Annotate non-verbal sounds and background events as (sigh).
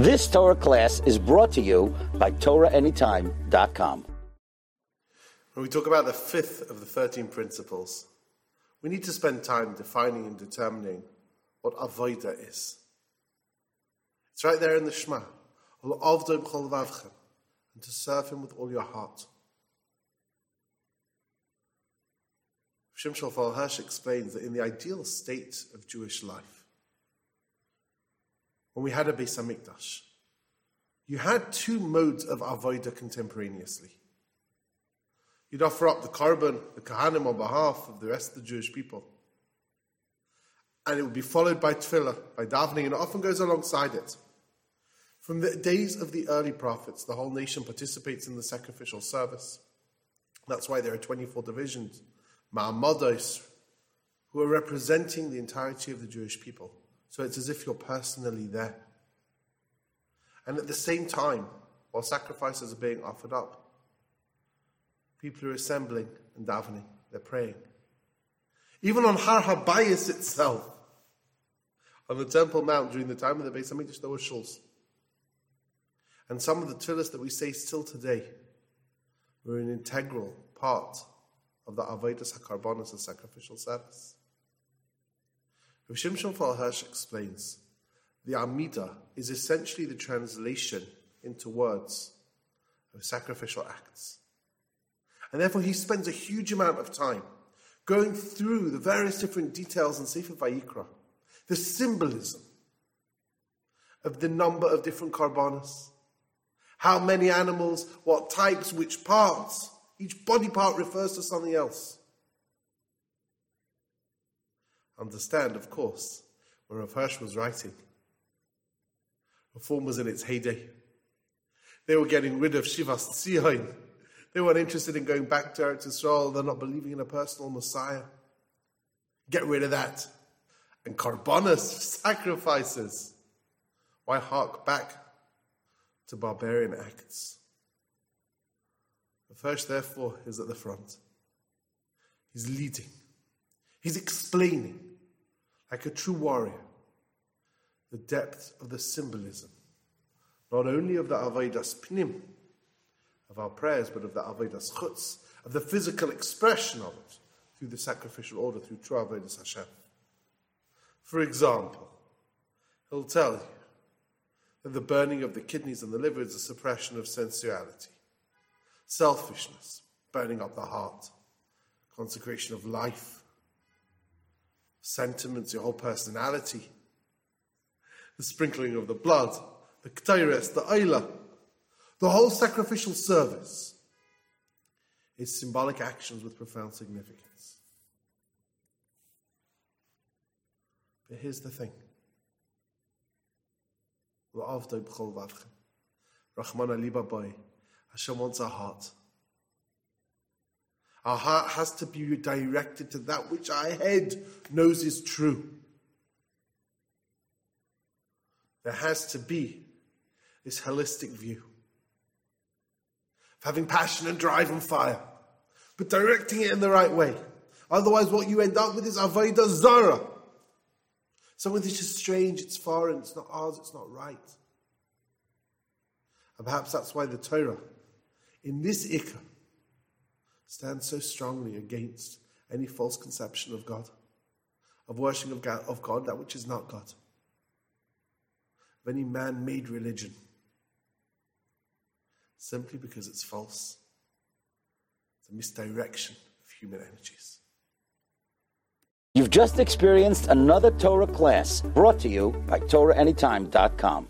This Torah class is brought to you by TorahAnytime.com. When we talk about the fifth of the 13 principles, we need to spend time defining and determining what avodah is. It's right there in the Shema. And to serve him with all your heart. Shimshon Raphael Hirsch explains that in the ideal state of Jewish life, when we had a Beis Hamikdash, you had two modes of avodah contemporaneously. You'd offer up the korban, the kohanim, on behalf of the rest of the Jewish people. And it would be followed by tefillah, by davening, and it often goes alongside it. From the days of the early prophets, the whole nation participates in the sacrificial service. That's why there are 24 divisions, ma'amados, who are representing the entirety of the Jewish people. So it's as if you're personally there. And at the same time, while sacrifices are being offered up, people are assembling and davening, they're praying. Even on Har Habayis itself, on the Temple Mount during the time of the Beis Hamikdash, there were shuls. And some of the tefillahs that we say still today were an integral part of the Avodas HaKorbanos, the sacrificial service. Rav Raphael Hirsch explains the Amida is essentially the translation into words of sacrificial acts. And therefore, he spends a huge amount of time going through the various different details in Sefer Vayikra, the symbolism of the number of different korbanos, how many animals, what types, which parts. Each body part refers to something else. Understand, of course, where Rav Hirsch was writing. Reform was in its heyday. They were getting rid of Shivas Tzion. They weren't interested in going back to Eretz Yisrael. They're not believing in a personal Messiah. Get rid of that. And korbanos, (laughs) sacrifices. Why hark back to barbarian acts? Rav Hirsch, therefore, is at the front. He's leading. He's explaining like a true warrior, the depth of the symbolism, not only of the Avodas Pnim, of our prayers, but of the Avodas Chutz, of the physical expression of it through the sacrificial order, through true Avodas Hashem. For example, he'll tell you that the burning of the kidneys and the liver is a suppression of sensuality, selfishness, burning up the heart, consecration of life, sentiments, your whole personality. The sprinkling of the blood, the ketores, the olah, the whole sacrificial service is symbolic actions with profound significance. But here's the thing. Rachmana liba ba'i, Hashem wants our heart. Our heart has to be directed to that which our head knows is true. There has to be this holistic view of having passion and drive and fire, but directing it in the right way. Otherwise, what you end up with is Avodah Zara. Something that's just strange, it's foreign, it's not ours, it's not right. And perhaps that's why the Torah, in this ikkar, stands so strongly against any false conception of God, of worshiping of God, of God that which is not God, of any man made religion, simply because it's false. It's a misdirection of human energies. You've just experienced another Torah class brought to you by TorahAnytime.com.